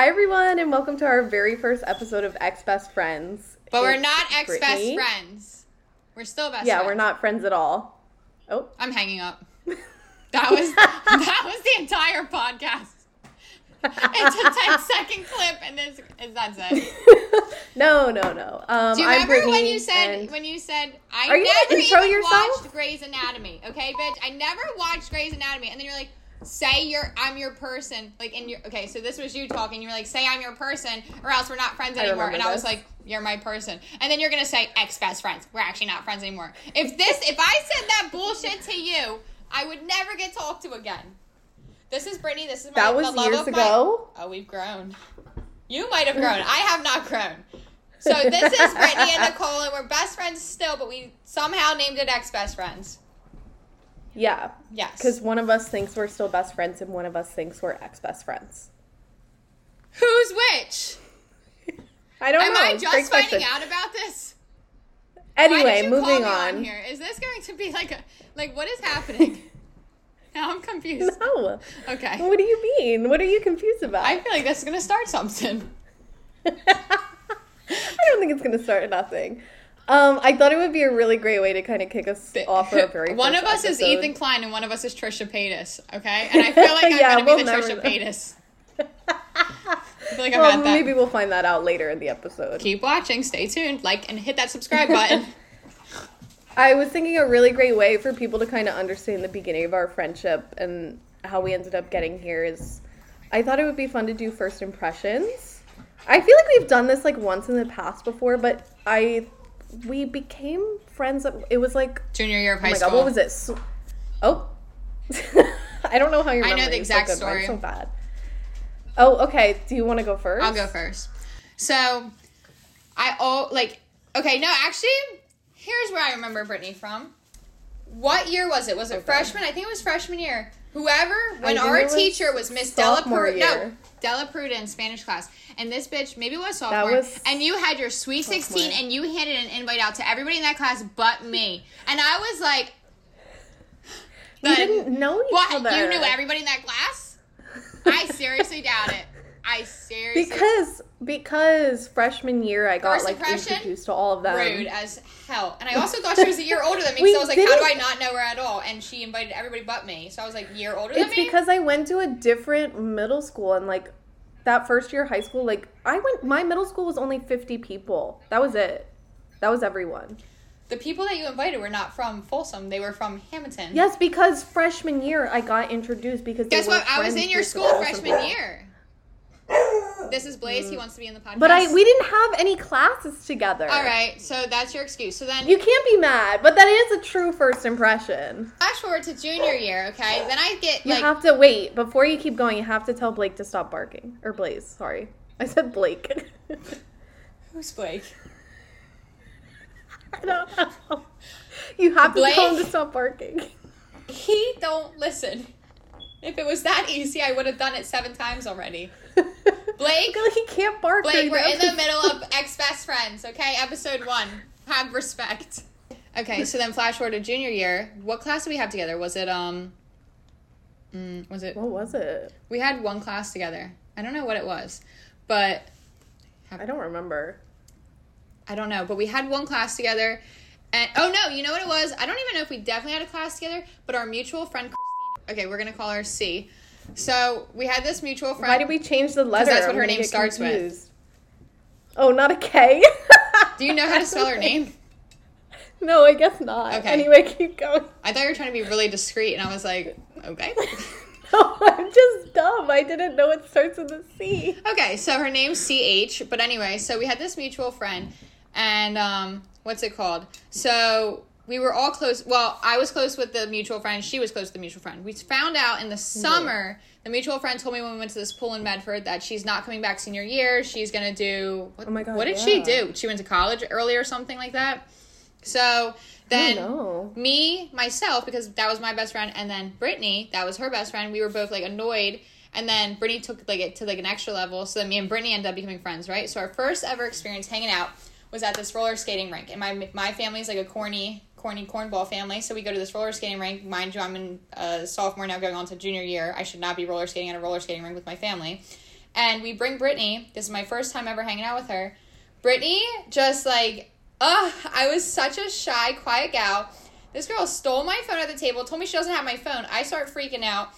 Hi everyone, and welcome to our very first episode of Ex Best Friends. But we're not ex best Brittany. friends. We're still best Yeah, friends. we're not friends at all. Oh, I'm hanging up. That was that was the entire podcast. It's a 10 second clip and this is that's it. no, no, no. Um, Do you I'm remember when you said and- when you said I Are you gonna never intro even yourself? watched Grey's Anatomy, okay, bitch? I never watched Grey's Anatomy, and then you're like, say you're I'm your person, like in your okay. So this was you talking. You were like, say I'm your person, or else we're not friends anymore. remember And I was this. like, you're my person, and then you're gonna say ex best friends. We're actually not friends anymore. If this, if I said that bullshit to you, I would never get talked to again. This is Brittany. This is my that was years of my- ago. Oh, we've grown. You might have grown. I have not grown. So this is Brittany and Nicole, and we're best friends still, but we somehow named it ex best friends. Yeah, Yes. because one of us thinks we're still best friends, and one of us thinks we're ex best friends. who's which? I don't Am know. I Great just finding question. out about this? Anyway, did you call moving me on. here. Is this going to be like a like what is happening? now I'm confused. No. Okay. What do you mean? What are you confused about? I feel like this is gonna start something. I don't think it's going to start nothing. Um, I thought it would be a really great way to kind of kick us off our very one of us is. Ethan Klein and one of us is Trisha Paytas. Okay, and I feel like I'm Yeah, gonna we'll be the Trisha know. Paytas. I feel like had that. maybe we'll find that out later in the episode. Keep watching. Stay tuned. Like and hit that subscribe button. I was thinking a really great way for people to kind of understand the beginning of our friendship and how we ended up getting here is I thought it would be fun to do first impressions. I feel like we've done this like once in the past before, but I we became friends. It was like Junior year of oh high my school. god, what was it? S- Oh, I don't know how you. I know the exact story. So bad. Oh, okay. Do you want to go first? I'll go first. So, I oh like okay no actually here's where I remember Brittany from. What year was it? Was it Okay. freshman? I think it was freshman year. Whoever when our was teacher was Miss Della sophomore No. Della Pruda in Spanish class. And this bitch, maybe was sophomore. was and you had your sweet 16 sophomore. and you handed an invite out to everybody in that class but me. And I was like, you didn't know each what? other. You knew everybody in that class? I seriously doubt it. I seriously because because freshman year I got First like introduced to all of them. rude as hell. And I also thought she was a year older than me, so I was like, how do I didn't- know her at all? And she invited everybody but me. So I was like, year older than It's me? because I went to a different middle school and like that first year high school, like I went my middle school was only 50 people. That was it. That was everyone. the people that you invited were not from Folsom. They were from Hamilton. Yes, because freshman year I got introduced because they Guess what? I was in your school freshman year. This is Blaze. He wants to be in the podcast. Mm. But I we didn't have any classes together. All right, so that's your excuse. So then You can't be mad, but that is a true first impression. flash forward to junior year, okay? Then I get You like have to wait before you keep going. You have to tell Blake to stop barking or Blaze. Sorry, I said Blake. who's Blake? I don't know. You have to tell him Blake? to stop barking. He don't listen. If it was that easy, I would have done it seven times already. Blake, he can't bark. Blake, we're in the middle of ex best friends, okay? Episode one. Have respect. Okay, so then flash forward to junior year. What class did we have together? Was it um? Mm, was it? What was it? We had one class together. I don't know what it was, but I don't remember. I don't know. But we had one class together, and oh no, you know what it was? I don't even know if we definitely had a class together. But our mutual friend Christina. Okay, we're gonna call her C. So we had this mutual friend. Why did we change the letter? that's what her name starts with. Oh, not a K. Do you know how to spell her name? No, I guess not. Okay. Anyway, keep going. I thought you were trying to be really discreet, and I was like, okay. No, I'm just dumb. I didn't know it starts with a C. Okay, so her name's CH. But anyway, so we had this mutual friend, and um, what's it called? So we were all close. Well, I was close with the mutual friend. She was close with the mutual friend. We found out in the summer. The mutual friend told me when we went to this pool in Medford that she's not coming back senior year. She's gonna do. What, Oh my God, What did she do? She went to college early or something like that. So then me myself because that was my best friend and then brittany that was her best friend we were both like annoyed and then brittany took like it to like an extra level so then me and brittany ended up becoming friends right so our first ever experience hanging out was at this roller skating rink and my my family's like a corny corny cornball family so we go to this roller skating rink mind you i'm in uh, sophomore now going on to junior year i should not be roller skating at a roller skating rink with my family and we bring Brittany. This is my first time ever hanging out with her. Brittany just like, ugh, I was such a shy, quiet gal. This girl stole my phone at the table, told me she doesn't have my phone. I start freaking out.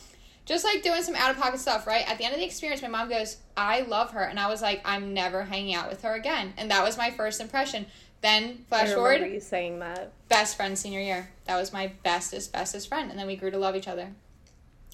Just like doing some out of pocket stuff, right? At the end of the experience, my mom goes, I love her. And I was like, I'm never hanging out with her again. And that was my first impression. Then, flash forward, you saying that. best friend senior year. That was my bestest, bestest friend. And then we grew to love each other.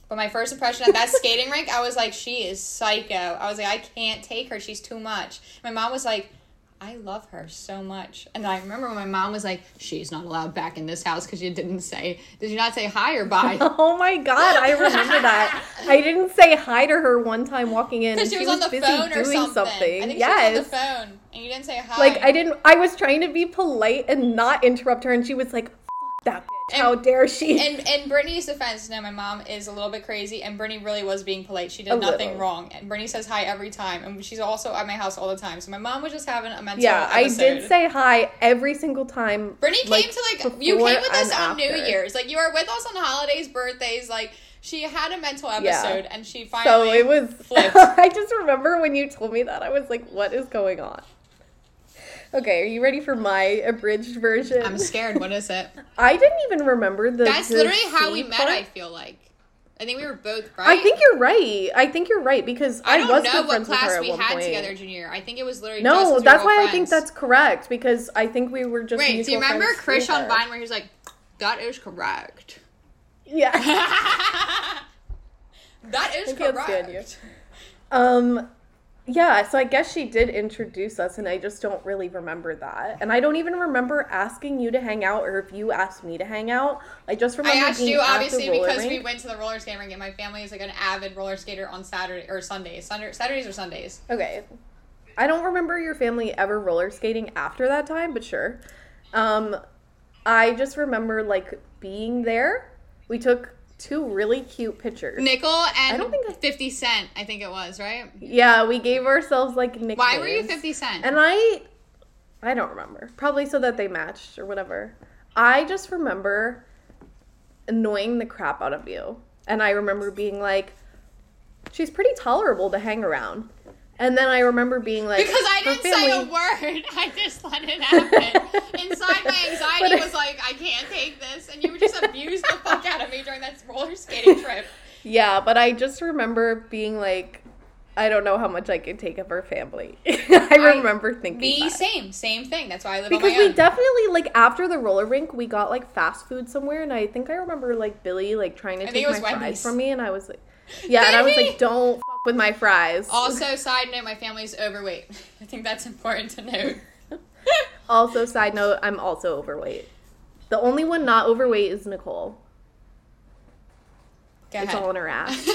But my first impression at that skating rink, I was like, she is psycho. I was like, I can't take her. She's too much. My mom was like, I love her so much. And I remember when my mom was like, she's not allowed back in this house because you didn't say, did you not say hi or bye? Oh my god, I remember that. I didn't say hi to her one time walking in. Because and she, was, on the busy phone or doing something. I think yes. she was on the phone. And you didn't say hi. Like I didn't. I was trying to be polite and not interrupt her, and she was like, Bitch! How dare she?" And in Brittany's defense, now my mom is a little bit crazy, and Brittany really was being polite. She did A nothing little. wrong, and Brittany says hi every time, and she's also at my house all the time. So my mom was just having a mental. yeah, I did say hi every single time. Brittany came to like you came with us and on New. Year's, like you were with us on holidays, birthdays, like. She had a mental Yeah. episode, and she finally So it was. flipped. I just remember when you told me that I was like, "What is going on?" Okay, are you ready for my abridged version? I'm scared. What is it? I didn't even remember the. That's the literally how we met. part. I feel like. I think we were both right. I think you're right. I think you're right because I, I don't was know what friends with her class we had point. together junior. I think it was literally just No, that's why I think that's correct because I think we were just. Wait, do you remember friends Chris on. Vine where he was like, "That is correct." Yeah. that is I can't stand you. correct. Um, yeah. So I guess she did introduce us, and I just don't really remember that, and I don't even remember asking you to hang out or if you asked me to hang out. I just remember. I asked you obviously because we went to the roller skating rink, and my family is like an avid roller skater on Saturday or Sundays. Sunday, Saturdays or Sundays. Okay. I don't remember your family ever roller skating after that time, but sure. Um, I just remember like being there. We took two really cute pictures. Nickel and I don't think I- Fifty Cent, I think it was right. Yeah, we gave ourselves like nicknames. Why were you Fifty Cent? And I, I don't remember. Probably so that they matched or whatever. I just remember annoying the crap out of you, and I remember being like, "She's pretty tolerable to hang around." And then I remember being like, because I didn't say a word. I just let it happen. Inside my anxiety was like, I can't take this, and you would just abuse the fuck out of me during that roller skating trip. Yeah, but I just remember being like, I don't know how much I could take of her family. I remember thinking Me, that. same, same thing. That's why I live because on my we own. definitely like after the roller rink, we got like fast food somewhere, and I think I remember like Billy like trying to I take my fries from me, and I was like, yeah, and I was like, don't with my fries. also, side note, my family's overweight. I think that's important to note. Also, side note, I'm also overweight. The only one not overweight is Nicole. Go It's ahead. all in her ass.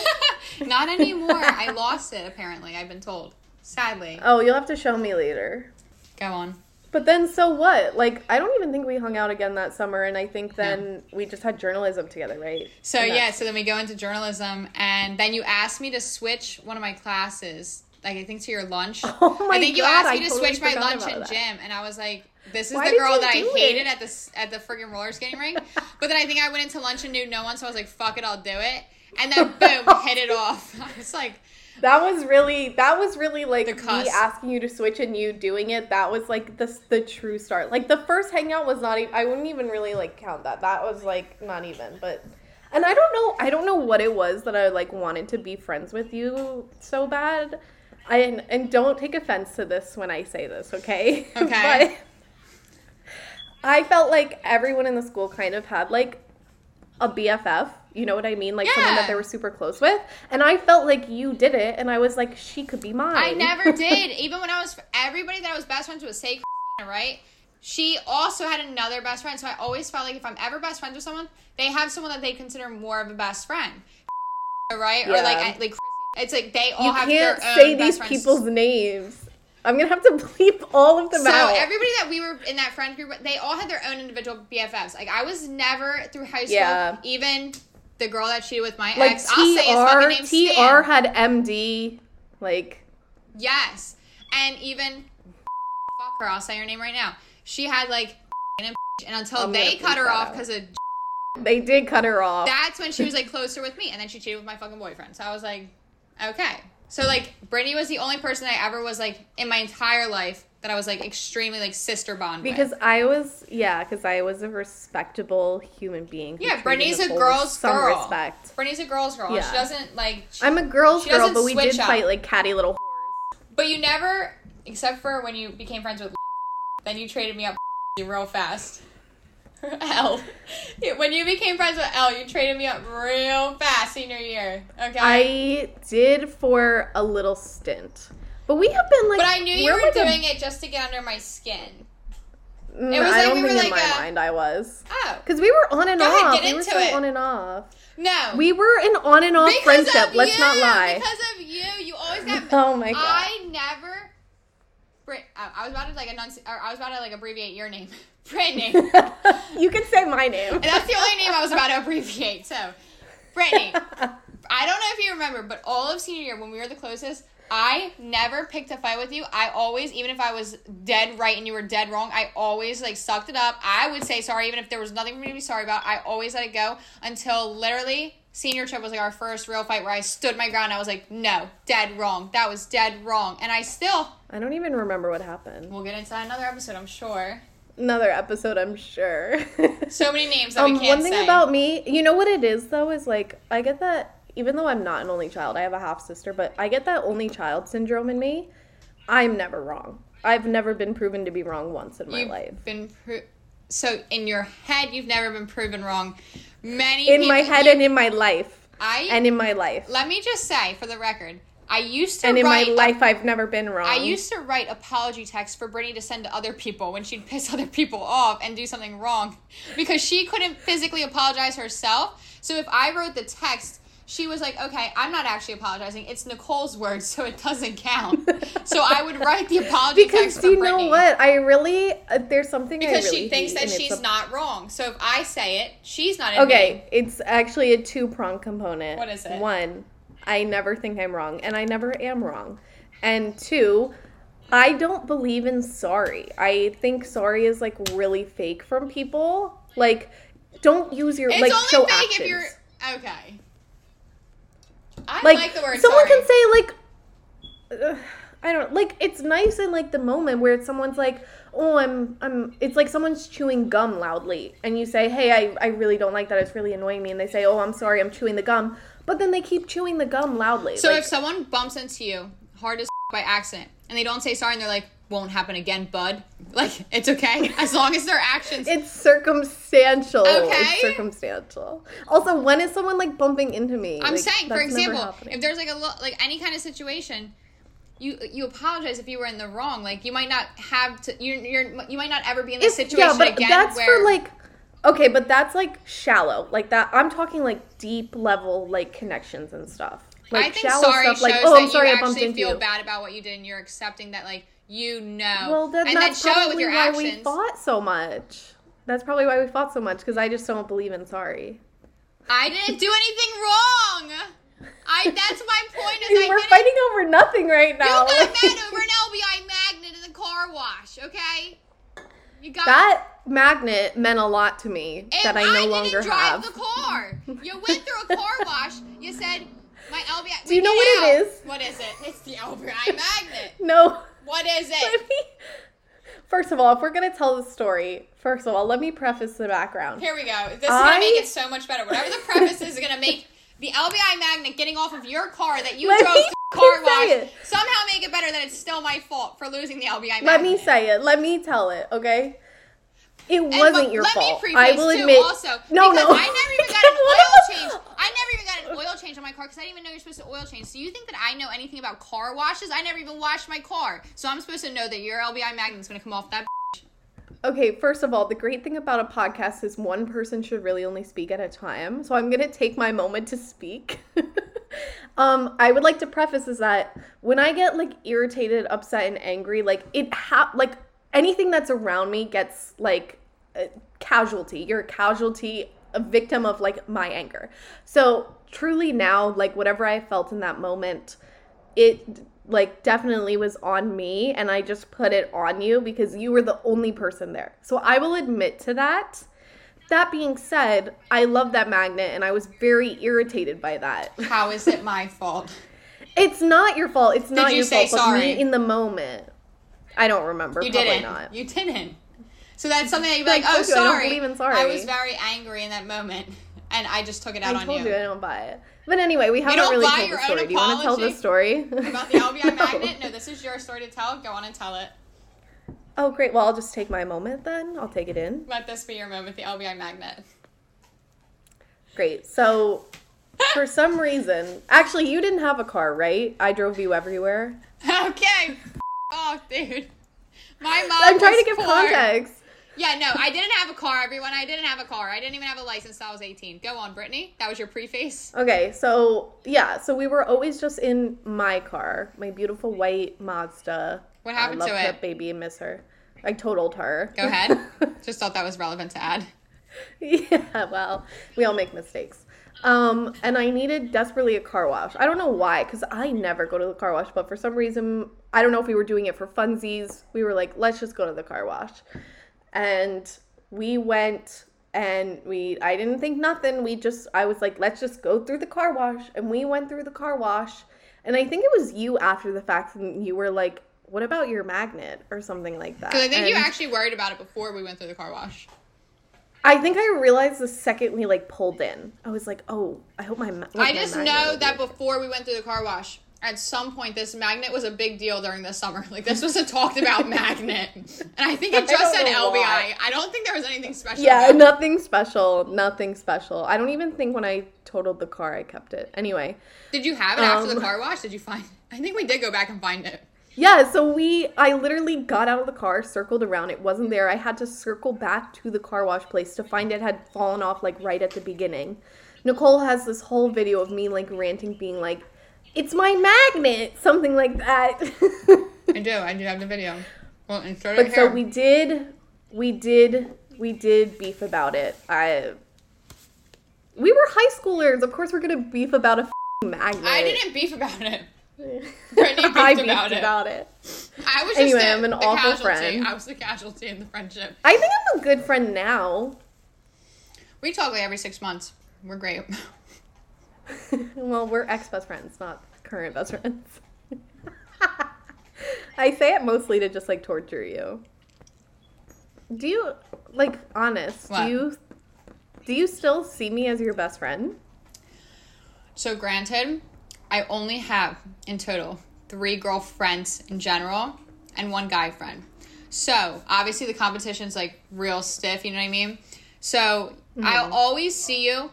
Not anymore. I lost it. Apparently, I've been told. Sadly. oh, you'll have to show me later. Go on. But then, so what? Like, I don't even think we hung out again that summer, and I think then we just had journalism together, right? So yeah, so then we go into journalism, and then you asked me to switch one of my classes, like I think to your lunch. Oh my I think you God, asked I me to totally switch my lunch and gym, and I was like, "This is Why the girl that I hated it? at the at the friggin' roller skating rink." but then I think I went into lunch and knew no one, so I was like, "Fuck it, I'll do it." And then boom, hit it off. I was like, That was really that was really like me asking you to switch and you doing it. That was like the the true start. Like the first hangout was not. Even, I wouldn't even really like count that. That was like not even. But and I don't know. I don't know what it was that I like wanted to be friends with you so bad. I and, and don't take offense to this when I say this, okay? Okay. but I felt like everyone in the school kind of had like a BFF. You know what I mean? Like someone that they were super close with. And I felt like you did it, and I was like, she could be mine. I never did. Even when I was everybody that I was best friends with, say right? She also had another best friend, so I always felt like if I'm ever best friends with someone, they have someone that they consider more of a best friend, right? Or like like it's like they all you have can't their own say these friends. people's names. I'm gonna have to bleep all of them So out. everybody that we were in that friend group, they all had their own individual BFFs. Like I was never through high school, Yeah. even the girl that cheated with my like ex. I'll say his fucking name. TR, Stan. Had MD. Like Yes. And even fuck her, I'll say her name right now. She had like and and until I'm they cut her off because of they did cut her off. that's when she was like closer with me and then she cheated with my fucking boyfriend. So I was like, okay. So like Brittany was the only person I ever was like in my entire life that I was like extremely like sister bond with. Because I was, yeah, because I was a respectable human being. Yeah, Brittany's a girl's girl. respect. Brittany's a girl's girl. Yeah. She doesn't like. She, I'm a girl's girl, but we did up. fight like catty little whores. but you never, except for when you became friends with. Then you traded me up real fast. L. When you became friends with L, you traded me up real fast senior year. Okay. I did for a little stint, but we have been like. but I knew you we're like a- doing it just to get under my skin. Mm, it was I like don't we were think in like my a- mind I was Oh because we were on and Go ahead, off. get we were into it. on and off. no. We were an on and off Because friendship. of Let's you, not lie. Because of you, you always got. Oh my god. I never. Uh, I was about to like annunce, or I was about to like abbreviate your name, Brittany, you can say my name. And that's the only name I was about to abbreviate. So, Brittany, I don't know if you remember, but all of senior year when we were the closest, I never picked a fight with you. I always, even if I was dead right and you were dead wrong, I always like sucked it up. I would say sorry even if there was nothing for me to be sorry about. I always let it go until literally senior trip was like our first real fight where I stood my ground. I was like, no, dead wrong. That was dead wrong. And I still, I don't even remember what happened. we'll get into that another episode, I'm sure. Another episode, I'm sure. So many names that um, we can't one thing say. about me, you know what it is though, is like I get that even though I'm not an only child, I have a half sister, but I get that only child syndrome in me. I'm never wrong. I've never been proven to be wrong once in my You've life. been pro- so in your head, you've never been proven wrong. Many In my people- head and in my life. I And in my life. let me just say for the record, I used to And in my life I've never been wrong. I used to write apology texts for Brittany to send to other people when she'd piss other people off and do something wrong because she couldn't physically apologize herself. So if I wrote the text, she was like, "Okay, I'm not actually apologizing. It's Nicole's words, so it doesn't count." so I would write the apology because text you Brittany. know what? I really uh, there's something I Because really she thinks that she's a- not wrong. So if I say it, she's not in Okay, it's actually a two prong component. What is it? One, I never think I'm wrong, and I never am wrong. And two, I don't believe in sorry. I think sorry is like really fake from people. Like, don't use your It's like only show fake actions. if you're okay. I like, like, the word someone sorry. can say like. ugh, I don't like it's nice in like the moment where it's someone's like, oh, I'm I'm. It's like someone's chewing gum loudly, and you say, hey, I I really don't like that. It's really annoying me, and they say, oh, I'm sorry, I'm chewing the gum, but then they keep chewing the gum loudly. So like, if someone bumps into you hard as by accident and they don't say sorry and they're like, won't happen again, bud. Like, it's okay. As long as their actions it's circumstantial. Okay. It's circumstantial. Also, when is someone like bumping into me? I'm Like, saying, for example, if there's like a lo- like any kind of situation, you you apologize if you were in the wrong. Like you might not have to. You're, you're you might not ever be in this situation yeah, but again. that's where, for like okay, but that's like shallow. Like that I'm talking like deep level like connections and stuff. Like I think shallow sorry stuff shows like oh that I'm sorry you I bumped actually feel you. bad about what you did and you're accepting that like you know. Well, then and that's then show it with your why actions. we fought so much. That's probably why we fought so much because I just don't believe in sorry. I didn't do anything wrong. I that's my point is I We're didn't fighting over nothing right now. You got mad over an LBI magnet in the car wash, okay? You got that magnet meant a lot to me And that I no I didn't longer drive have. the car. You went through a car wash. You said my LBI. Do you know what it out. is? What is it? It's the LBI magnet. No. What is it? me. First of all, if we're gonna tell the story, first of all, let me preface the background. Here we go. This is gonna make it so much better. Whatever the preface is, is gonna make the LBI magnet getting off of your car that you drove me to car wash somehow make it better that it's still my fault for losing the LBI magnet. Let me say it. Let me tell it. Okay. It wasn't but your let fault. me I will too, admit. also no, no. I never even got an What oil about- change. I never even got an oil change on my car because I didn't even know you're supposed to oil change. So you think that I know anything about car washes? I never even washed my car, so I'm supposed to know that your LBI magnet's gonna come off that. Okay, first of all, the great thing about a podcast is one person should really only speak at a time. So I'm gonna take my moment to speak. um, I would like to preface is that when I get like irritated, upset, and angry, like it ha like anything that's around me gets like a casualty. You're a casualty, a victim of like my anger. So truly now, like whatever I felt in that moment, it like definitely was on me and I just put it on you because you were the only person there. So I will admit to that. That being said, I love that magnet and I was very irritated by that. How is it my fault? It's not your fault. It's not you your say fault. But sorry? me in the moment, I don't remember. You Probably didn't. not. You didn't. So that's something that you'd be I like, oh, you, I don't sorry. believe in sorry. I was very angry in that moment, and I just took it out I on told you. you. I don't buy it. But anyway, we haven't don't really buy told your the story. own Do you want to tell the story About the LBI No. magnet? No, this is your story to tell. Go on and tell it. Oh, great. Well, I'll just take my moment then. I'll take it in. Let this be your moment, the LBI magnet. Great. So, for some reason, actually, you didn't have a car, right? I drove you everywhere. okay. Oh, dude. My mom. I'm trying to give poor. context. Yeah, no, I didn't have a car, everyone. I didn't have a car. I didn't even have a license I was 18. Go on, Brittany. That was your preface. Okay, so yeah, so we were always just in my car, my beautiful white Mazda. What happened I to love it? baby and miss her. I totaled her. Go ahead. Just thought that was relevant to add. yeah, well, we all make mistakes. Um, and I needed desperately a car wash. I don't know why, because I never go to the car wash, but for some reason, I don't know if we were doing it for funsies. We were like, let's just go to the car wash. And we went and we I didn't think nothing. We just I was like, let's just go through the car wash. And we went through the car wash. And I think it was you after the fact and you were like, What about your magnet? or something like that. Because I think you actually worried about it before we went through the car wash. I think I realized the second we like pulled in. I was like, oh, I hope my. Ma- I just know that before we went through the car wash, at some point this magnet was a big deal during the summer. Like this was a talked about magnet, and I think it just said LBI. why. I don't think there was anything special. Yeah, about it. nothing special. Nothing special. I don't even think when I totaled the car, I kept it. Anyway, Did you have it after the Um, car wash? Did you find? I think we did go back and find it. yeah. So we, I literally got out of the car, circled around. It wasn't there. I had to circle back to the car wash place to find it had fallen off like right at the beginning. Nicole has this whole video of me like ranting, being like, "It's my magnet," something like that. I do. I do have the video. Well, insert it But here. so we did, we did, we did beef about it. I, we were high schoolers. Of course, we're gonna beef about a f***ing magnet. I didn't beef about it. Brittany beefed I about beefed it. about it. I was just Anyway, the, I'm an awful casualty. friend. I was the casualty in the friendship. I think I'm a good friend now. We talk like every six months. We're great. well, we're ex best friends, not current best friends. I say it mostly to just like torture you. Do you like honest? What? Do you do you still see me as your best friend? So, granted, I only have in total three girlfriends in general and one guy friend. So, obviously, the competition's like real stiff, you know what I mean? So, I'll mm-hmm. always see you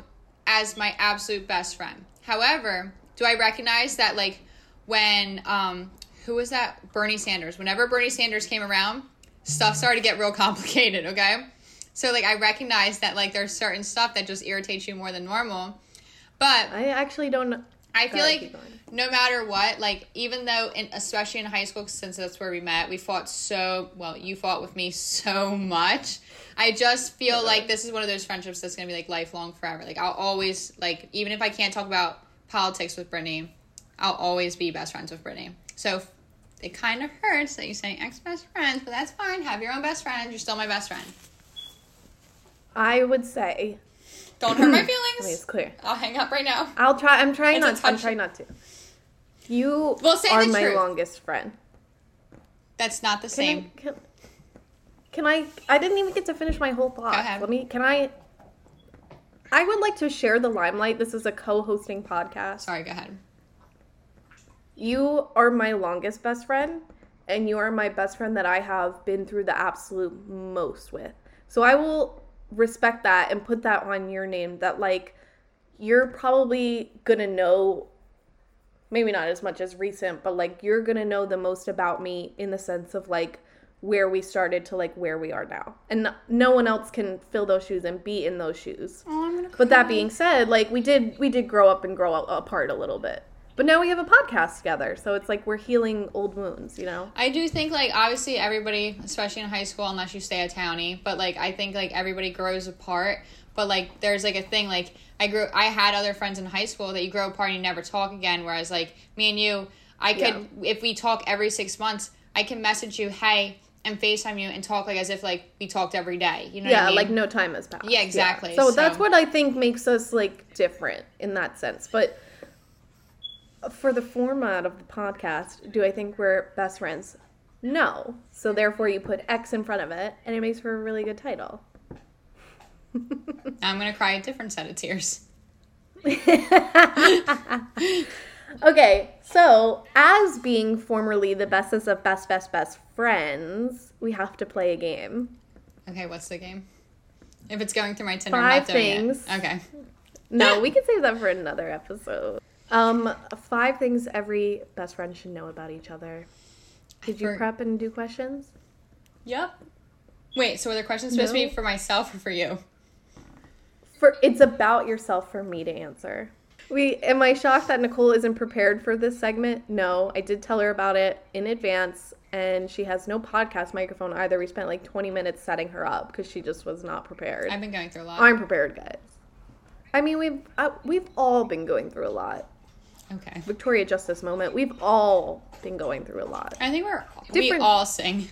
as my absolute best friend. However, do I recognize that, like, when, um, who was that? Bernie Sanders. Whenever Bernie Sanders came around, stuff started to get real complicated, okay? So, like, I recognize that, like, there's certain stuff that just irritates you more than normal. But I actually don't. I feel like no matter what, like even though, in, especially in high school, since that's where we met, we fought so well. You fought with me so much. I just feel like this is one of those friendships that's gonna be like lifelong forever. Like I'll always like even if I can't talk about politics with Brittany, I'll always be best friends with Brittany. So it kind of hurts that you say ex best friends, but that's fine. Have your own best friend. You're still my best friend. I would say. Don't hurt my feelings. it's clear. I'll hang up right now. I'll try. I'm trying It's not. I'm trying not to. You Well, say are my truth. longest friend. That's not the Can same. I, can, can I? I didn't even get to finish my whole thought. ahead. Let me. Can I? I would like to share the limelight. This is a co-hosting podcast. Sorry, go ahead. You are my longest best friend, and you are my best friend that I have been through the absolute most with. So I will respect that and put that on your name that like you're probably gonna know maybe not as much as recent, but like you're gonna know the most about me in the sense of like where we started to like where we are now. And no- no one else can fill those shoes and be in those shoes. Oh, I'm gonna But that being said, like we did we did grow up and grow a- apart a little bit. But now we have a podcast together. So it's like we're healing old wounds, you know? I do think like obviously everybody, especially in high school, unless you stay a townie, but like I think like everybody grows apart. But like there's like a thing like I grew I had other friends in high school that you grow apart and you never talk again. Whereas like me and you, I could if we talk every six months, I can message you, hey, and FaceTime you and talk like as if like we talked every day. You know yeah, I mean? like no time has passed. Yeah, exactly. So, that's what I think makes us like different in that sense. But for the format of the podcast, do I think we're best friends? No. So therefore, you put X in front of it, and it makes for a really good title. I'm gonna cry a different set of tears. Okay, so as being formerly the bestest of best, best, best friends, we have to play a game. Okay, what's the game? If it's going through my Tinder, Five I'm not doing things. it. Okay. No, we can save that for another episode. Um, five things every best friend should know about each other. Did you prep and do questions? Yep. Wait, so are the questions supposed to be for myself or for you? For it's about yourself for me to answer. We am I shocked that Nicole isn't prepared for this segment? No, I did tell her about it in advance, and she has no podcast microphone either. We spent like 20 minutes setting her up because she just was not prepared. I've been going through a lot. I'm prepared, guys. I mean, we've uh, we've all been going through a lot. Okay. Victoria Justice moment. We've all been going through a lot. I think we're we all sing.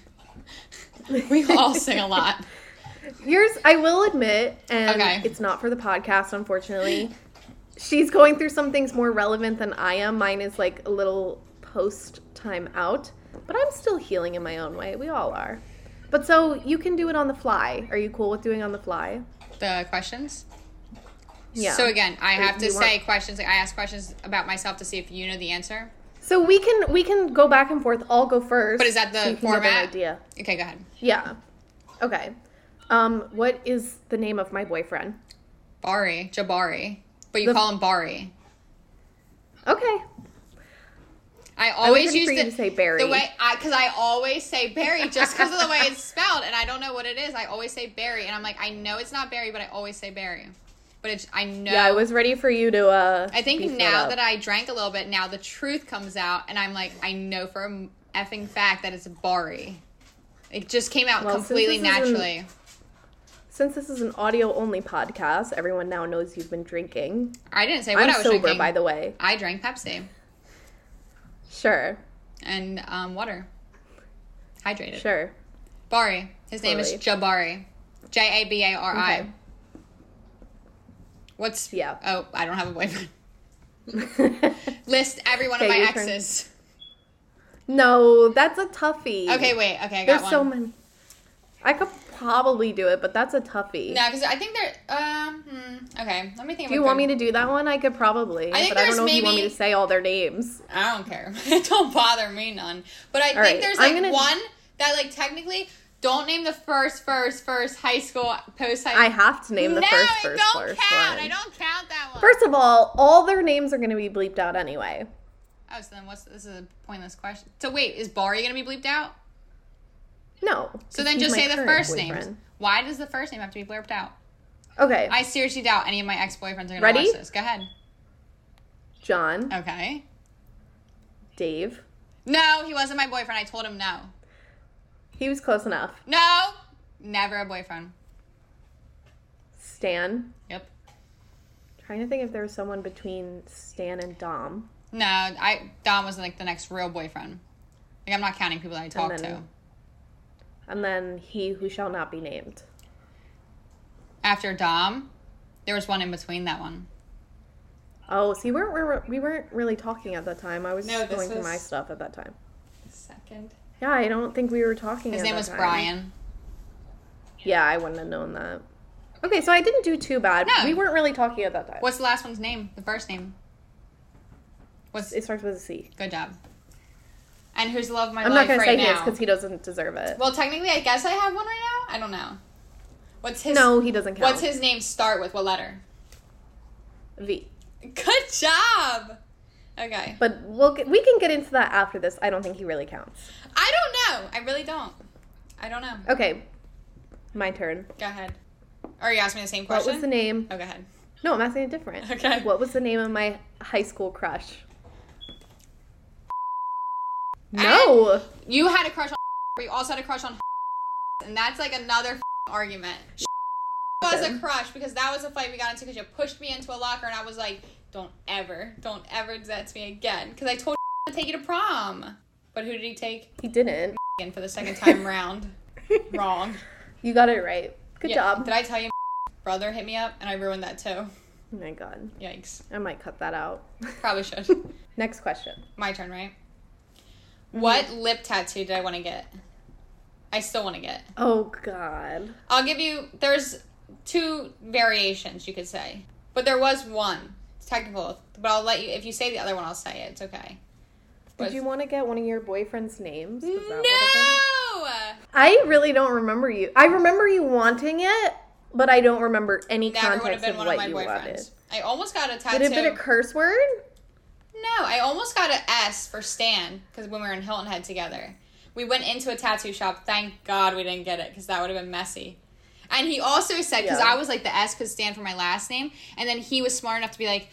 we all sing a lot. Yours, I will admit, and Okay. it's not for the podcast, unfortunately. She's going through some things more relevant than I am. Mine is like a little post time out, but I'm still healing in my own way. We all are. But so you can do it on the fly. Are you cool with doing on the fly? The questions. Yeah. So again, I have to you want- say questions. Like I ask questions about myself to see if you know the answer. So we can we can go back and forth. I'll go first. But is that the so you can get an format? idea. Okay, go ahead. Yeah. Okay. Um, what is the name of my boyfriend? Bari, Jabari, but you The- call him Bari. Okay. I I always ready use the, to say Barry. the way I because I always say Barry just because of the way it's spelled, and I don't know what it is. I always say Barry, and I'm like, I know it's not Barry, but I always say Barry. But it's I know. yeah, I was ready for you to. uh I think now that I drank a little bit, now the truth comes out, and I'm like, I know for a effing fact that it's Bari. It just came out Well, completely naturally. Since this is an audio only podcast, everyone now knows you've been drinking. I didn't say what I'm I was sober, drinking. by the way. I drank Pepsi Sure, and um, water. Hydrated. sure. Bari. His name is Jabari. J A B A R I. Okay. What's Yeah. Oh, I don't have a boyfriend. List every one of my your turn. exes. no, that's a toughie. Okay, wait. Okay, I got There's one. so many. I could probably do it, but that's a toughie. No, because I think they're. Um. hmm, okay, let me think. do you want me to do that one? I could probably, I think but I don't know if you want me to say all their names. I don't care. it don't bother me none. But I think right, there's like gonna- one that like technically don't name the first first first high school post high. I have to name the no, first it first don't first count. one. I don't count that one. First of all, all their names are going to be bleeped out anyway. Oh, so then what's this is a pointless question. So wait, is Bari gonna be bleeped out? No. So then just say the first boyfriend. names. Why does the first name have to be bleeped out? Okay. I seriously doubt any of my ex boyfriends are gonna watch this. Go ahead. John, Okay. Dave. No, he wasn't my boyfriend. I told him no. He was close enough. No, never a boyfriend. Stan. Yep. Trying to think if there was someone between Stan and Dom. No, I Dom was like the next real boyfriend. Like I'm not counting people that I talked to. And then he who shall not be named. After Dom, there was one in between that one. Oh, see, we weren't, we weren't really talking at that time. I was No, just going through my stuff at that time. Second. Yeah, I don't think we were talking. His name was time. Brian. Yeah, I wouldn't have known that. Okay, so I didn't do too bad. No. We weren't really talking at that time. What's the last one's name? The first name. What's It starts with a C. good job. And who's the love of my I'm life not gonna right say his now? because he doesn't deserve it. Well, technically, I guess I have one right now. I don't know. What's his? no, he doesn't count. What's his name start with? What letter? V? Good job. Okay. But we'll get, we can get into that after this. I don't think he really counts. I don't know. I really don't. I don't know. Okay, my turn. Go ahead. Or you ask me the same question. What was the name? Oh, go ahead. No, I'm asking it different. Okay. What was the name of my high school crush? And- No. You had a crush on, but you also had a crush on, and that's like another argument. was a crush because that was a fight we got into because you pushed me into a locker and I was like, don't ever, don't ever do that to me again because I told to take you to prom. But who did he take? He didn't. Again for the second time round. Wrong. You got it right. Good Yeah, job. Did I tell you brother hit me up and I ruined that too? Oh my god. Yikes. I might cut that out. Probably should. Next question. My turn, right? Mm-hmm. What lip tattoo did I want to get? I still want to get. Oh god. I'll give you. There's two variations you could say, but there was one. It's technical, but I'll let you. If you say the other one, I'll say it. It's okay. Did you want to get one of your boyfriend's names? No. was? I really don't remember you. I remember you wanting it, but I don't remember any Never context been of one of what my you wanted. I almost got a Would tattoo. it have been a curse word? No, I almost got an S for Stan because when we were in Hilton Head together, we went into a tattoo shop. Thank God we didn't get it because that would have been messy. And he also said because Yeah. I was like the S could stand for my last name, and then he was smart enough to be like,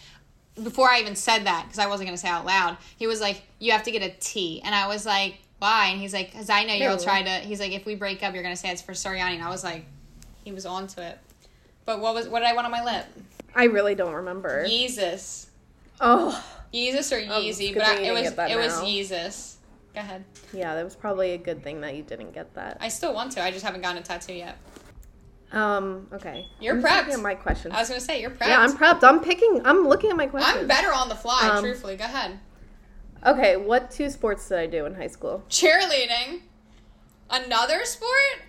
before I even said that because I wasn't gonna say it out loud, he was like, you have to get a T, and I was like, why? And he's like, because I know you'll try to. He's like, if we break up, you're gonna say it's for Soriani, and I was like, he was onto it. But what was what did I want on my lip? I really don't remember. Jesus. Oh, Yeezus or Oh, Yeezy, but I, it was it was. Yeezus. Go ahead. yeah, that was probably a good thing that you didn't get that. I still want to. I just haven't gotten a tattoo yet. Um, okay. You're I'm prepped. at my questions. I was gonna say you're prepped. Yeah, I'm prepped. I'm picking. I'm looking at my questions. I'm better on the fly. Um, truthfully, go ahead. Okay, what two sports did I do in high school? Cheerleading. Another sport?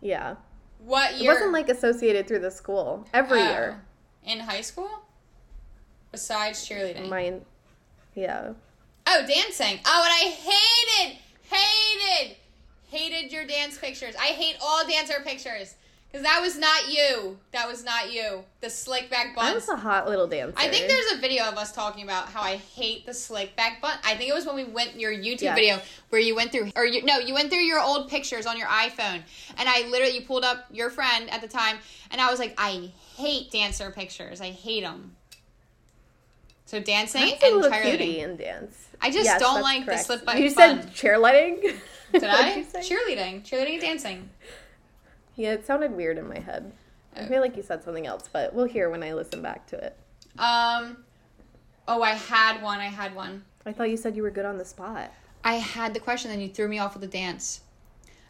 Yeah, What year? it wasn't like associated through the school every Oh. year. in high school. Besides cheerleading. Mine, yeah. oh, dancing. Oh, and I hated, hated, hated your dance pictures. I hate all dancer pictures because that was not you. That was not you. The slick back I buns. was a hot little dancer. I think there's a video of us talking about how I hate the slick back bun. I think it was when we went your YouTube Yes. video where you went through, or you, no, you went through your old pictures on your iPhone, and I literally you pulled up your friend at the time, and I was like, I hate dancer pictures. I hate them. So dancing and cheerleading. and dance. I just Yes, don't like the slip by. You bun. said cheerleading. Did I? Cheerleading, cheerleading, and dancing. Yeah, it sounded weird in my head. I feel like you said something else, but we'll hear when I listen back to it. Um. Oh, I had one. I had one. I thought you said you were good on the spot. I had the question, then you threw me off with the dance.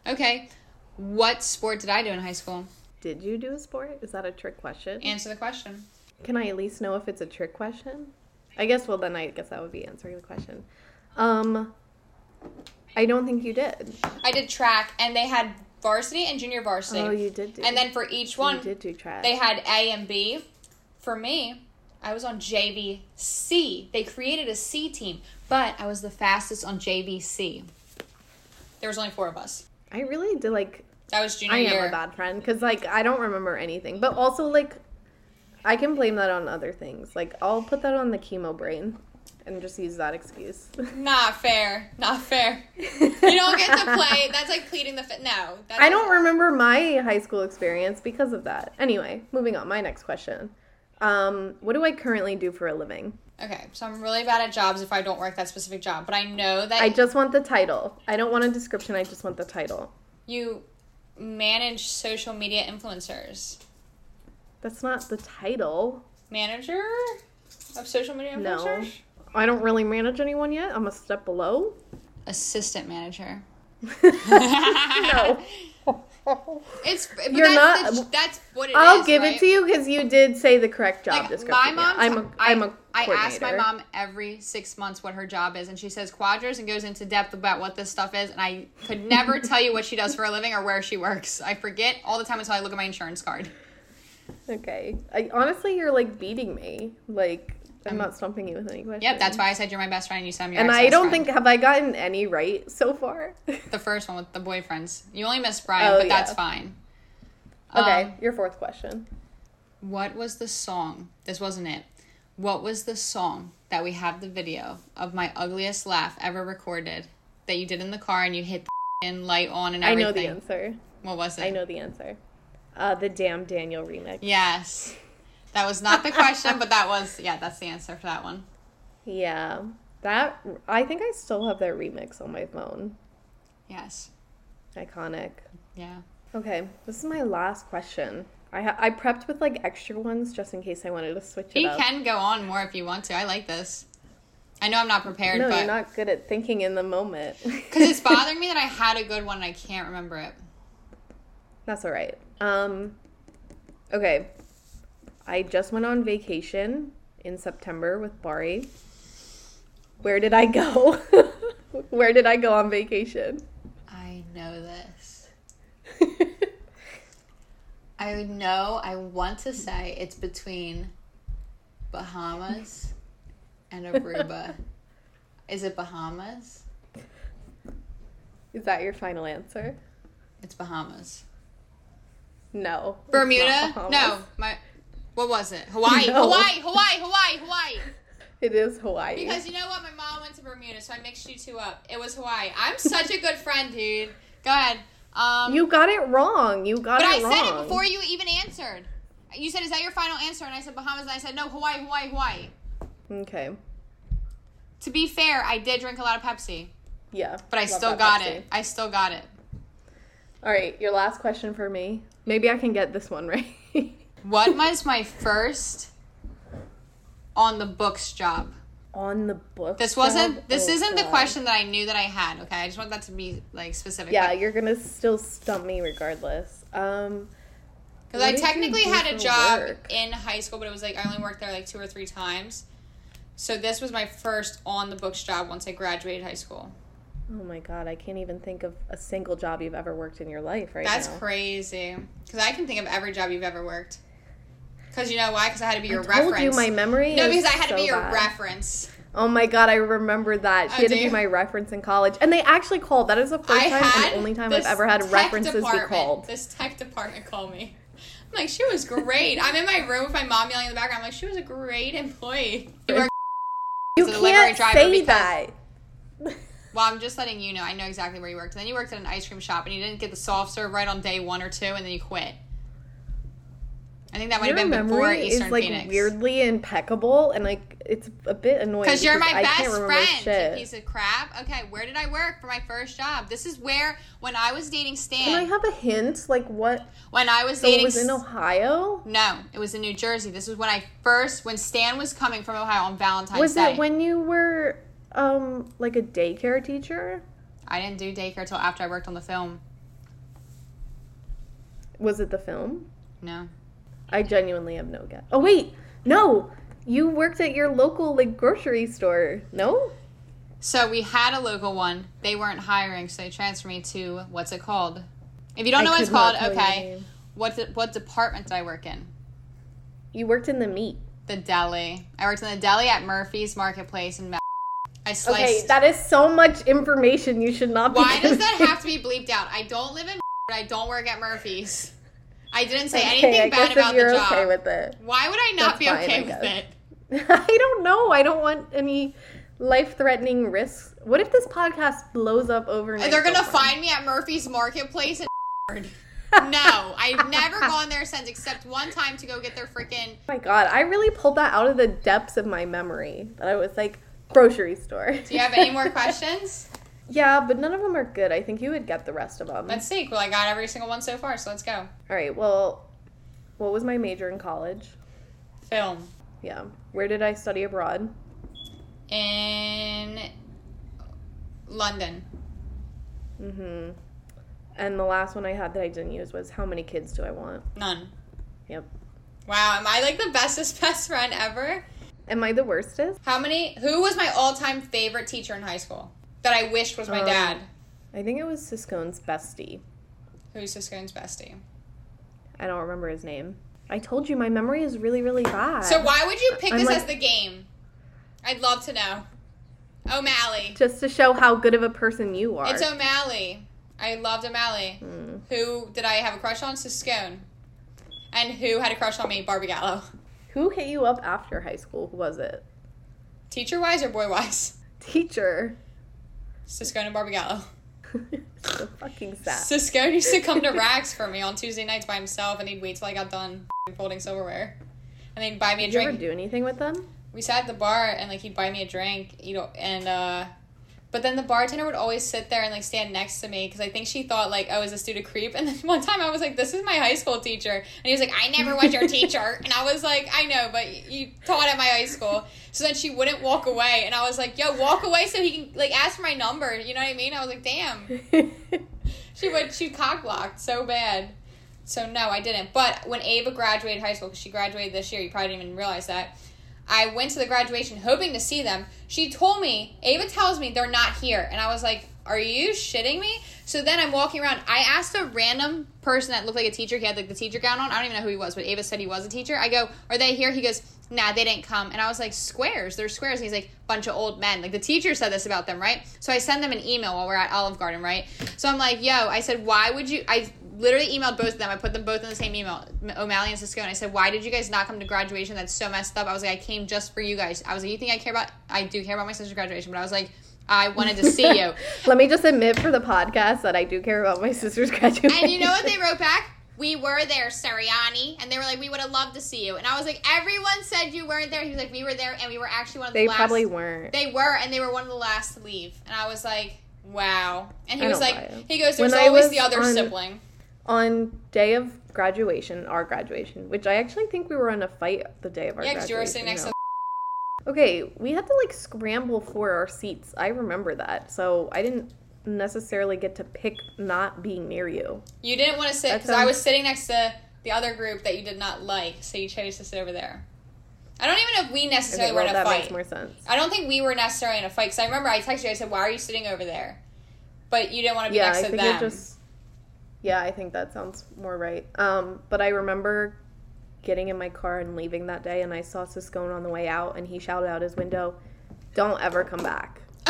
Okay. What sport did I do in high school? Did you do a sport? Is that a trick question? Answer the question. Can I at least know if it's a trick question? I guess. Well, then I guess that would be answering the question. Um, I don't think you did. I did track, and they had varsity and junior varsity. Oh, you did do. and then for each you one, did do track. they had A and B. For me, I was on JVC. They created a C team, but I was the fastest on JVC. There was only four of us. I really did like. That was junior I am year. a bad friend because like I don't remember anything, but also like I can blame that on other things. Like I'll put that on the chemo brain and just use that excuse. Not fair. Not fair. You don't get to play. That's like pleading the fifth. No. I don't remember my high school experience because of that. Anyway, moving on. My next question. Um, what do I currently do for a living? Okay, so I'm really bad at jobs if I don't work that specific job, but I know that I just want the title. I don't want a description. I just want the title. you manage social media influencers. That's not the title. Manager of social media No. I don't really manage anyone yet. I'm a step below. Assistant manager. No. It's You're that's not- the- that's what it I'll is, give right? it to you because you did say the correct job Like, description. my Yeah, mom, I'm a I, am a I ask my mom every six months what her job is, and she says quadras and goes into depth about what this stuff is. And I could never tell you what she does for a living or where she works. I forget all the time until I look at my insurance card. Okay. I, honestly, you're like beating me. Like I'm not stumping you with any questions. Yep, that's why I said you're my best friend. and You said I'm your And I don't friend. think have I gotten any right so far. the first one with the boyfriends. You only missed Brian, Oh, but that's fine. okay, Um, your fourth question. what was the song? This wasn't it. What was the song that we have the video of my ugliest laugh ever recorded that you did in the car and you hit the light on and everything? I know the answer. What was it? I know the answer. Uh, the damn Daniel remix. Yes. That was not the question, but that was yeah, that's the answer for that one. Yeah, that I think I still have that remix on my phone. Yes. Iconic. Yeah. Okay, this is my last question. I ha- I prepped with like extra ones just in case I wanted to switch it You up. can go on more if you want to. I like this. I know I'm not prepared, no, but you're not good at thinking in the moment. because it's bothering me that I had a good one and I can't remember it. That's all right. Um, okay. I just went on vacation in September with Bari. Where did I go? Where did I go on vacation? I know this. I know. I want to say it's between Bahamas and Aruba. Is it Bahamas? Is that your final answer? It's Bahamas. No. Bermuda? No, my. What was it? Hawaii. No. Hawaii. Hawaii. Hawaii. Hawaii. It is Hawaii. Because you know what? My mom went to Bermuda, so I mixed you two up. It was Hawaii. I'm such a good friend, dude. Go ahead. Um, you got it wrong. You got it wrong. but I said it before you even answered. You said, "Is that your final answer?" And I said Bahamas, and I said, "No, Hawaii, Hawaii, Hawaii." Okay. To be fair, I did drink a lot of Pepsi, Yeah. but I still got Pepsi. it. I still got it. All right, your last question for me. Maybe I can get this one right. What was my first on the books job? on the book. This wasn't. job? This Oh, isn't the question that I knew that I had. Okay, I just want that to be like specific. Yeah, you're gonna still stump me regardless. Um, Because I technically had a job work? in high school, but it was like I only worked there like two or three times. So this was my first on the books job once I graduated high school. Oh my god, I can't even think of a single job you've ever worked in your life right That's now. crazy. Because I can think of every job you've ever worked. Because you know why? Because I had to be your I told reference. you my memory. no, because I had to be your bad. reference. Oh my god, I remember that. She Oh, had to be my reference in college, and they actually called. That is the first I time and only time I've ever had references be called. This tech department called me. I'm like, she was great. I'm in my room with my mom yelling in the background. I'm like, she was a great employee. You You as a delivery can't say that. Well, I'm just letting you know. I know exactly where you worked. And then you worked at an ice cream shop, and you didn't get the soft serve right on day one or two, and then you quit. I think that might Your have been before Eastern is like Phoenix. weirdly impeccable, and like it's a bit annoying. Because you're my best friend, piece of crap. Okay, where did I work for my first job? This is where when I was dating Stan. Can I have a hint? Like what? when I was So it was in Ohio. No, it was in New Jersey. This was when I first when Stan was coming from Ohio on Valentine's Was Day. Was it when you were um like a daycare teacher? I didn't do daycare until after I worked on the film. Was it the film? No. I genuinely have no guess. Oh wait, no. You worked at your local like grocery store. No? So we had a local one. They weren't hiring, so they transferred me to what's it called? If you don't know I what it's called, tell you the okay. What de- what department did I work in? You worked in the meat. The deli. I worked in the deli at Murphy's Marketplace in. I sliced. Okay, that is so much information you should not be Why does that have to be bleeped out? I don't live in. But I don't work at Murphy's. I didn't say Okay, anything bad about the job. okay with it. Why would I not That's be fine, okay I with it? I don't know. I don't want any life-threatening risks. What if this podcast blows up overnight? And they're gonna find me at Murphy's Marketplace in. no, I've never gone there since, except one time to go get their freaking. Oh my god, I really pulled that out of the depths of my memory. That I was like grocery store. Do you have any more questions? yeah, but none of them are good. I think you would get the rest of them. Let's see. Well, I got every single one so far, so let's go. All right. Well, what was my major in college? Film Yeah. Where did I study abroad? in London. Mm-hmm. And the last one I had that I didn't use was how many kids do I want? None. Yep. Wow, am I like the bestest best friend ever? Am I the worstest? How many? Who was my all-time favorite teacher in high school that I wished was my Um, dad? I think it was Siscone's bestie. Who's Siscone's bestie? I don't remember his name. I told you my memory is really, really bad. So why would you pick I'm this like- as the game? I'd love to know. O'Malley. Just to show how good of a person you are. It's O'Malley. I loved O'Malley. Hmm. Who did I have a crush on? Siscone. And who had a crush on me? Barbie Gallo. Who hit you up after high school? Who was it? Teacher wise or boy wise? Teacher. Siscone and Barbie Gallo. so fucking sad. Siscone used to come to Rags for me on Tuesday nights by himself, and he'd wait till I got done folding silverware, and he'd buy me a Did you ever drink. do anything with them? we sat at the bar and like he'd buy me a drink, you know, and uh but then the bartender would always sit there and like stand next to me because I think she thought like, I was a student creep? And then one time I was like, this is my high school teacher, and he was like, I never was your teacher, and I was like, I know, but you taught at my high school. So then she wouldn't walk away, and I was like, yo, walk away so he can like ask for my number. You know what I mean? I was like, damn. She would she cock blocked so bad. So no, I didn't. But when Ava graduated high school, because she graduated this year, you probably didn't even realize that. I went to the graduation hoping to see them. She told me, Ava tells me they're not here. And I was like, Are you shitting me? So then I'm walking around. I asked a random person that looked like a teacher. He had like the teacher gown on. I don't even know who he was, but Ava said he was a teacher. I go, Are they here? He goes, Nah, they didn't come. And I was like, Squares. They're squares. And he's like, Bunch of old men. Like the teacher said this about them, right? So I send them an email while we're at Olive Garden, right? So I'm like, Yo, I said, Why would you? I literally emailed both of them. I put them both in the same email, O'Malley and Cisco, and I said, "Why did you guys not come to graduation? That's so messed up." I was like, "I came just for you guys." I was like, "You think I care about? I do care about my sister's graduation, but I was like." I wanted to see you. Let me just admit for the podcast that I do care about my sister's graduation. And you know what they wrote back? We were there, Sariani. And they were like, we would have loved to see you. And I was like, everyone said you weren't there. He was like, we were there, and we were actually one of the They last. probably weren't. They were, and they were one of the last to leave. And I was like, wow. And he I was like, he goes, there's When always the other on- sibling. On day of graduation, our graduation, which I actually think we were in a fight the day of our Yeah, because graduation. you were sitting next no. to. Okay, we had to like scramble for our seats. I remember that. So I didn't necessarily get to pick not being near you. You didn't want to sit because I was sitting next to the other group that you did not like, so you chose to sit over there. I don't even know if we necessarily Okay, were in a that fight. makes more sense. I don't think we were necessarily in a fight because I remember I texted you. I said, "Why are you sitting over there?" But you didn't want to be Yeah, next I to think them. it just. Yeah, I think that sounds more right. Um, but I remember getting in my car and leaving that day, and I saw Ciscone on the way out, and he shouted out his window, "Don't ever come back."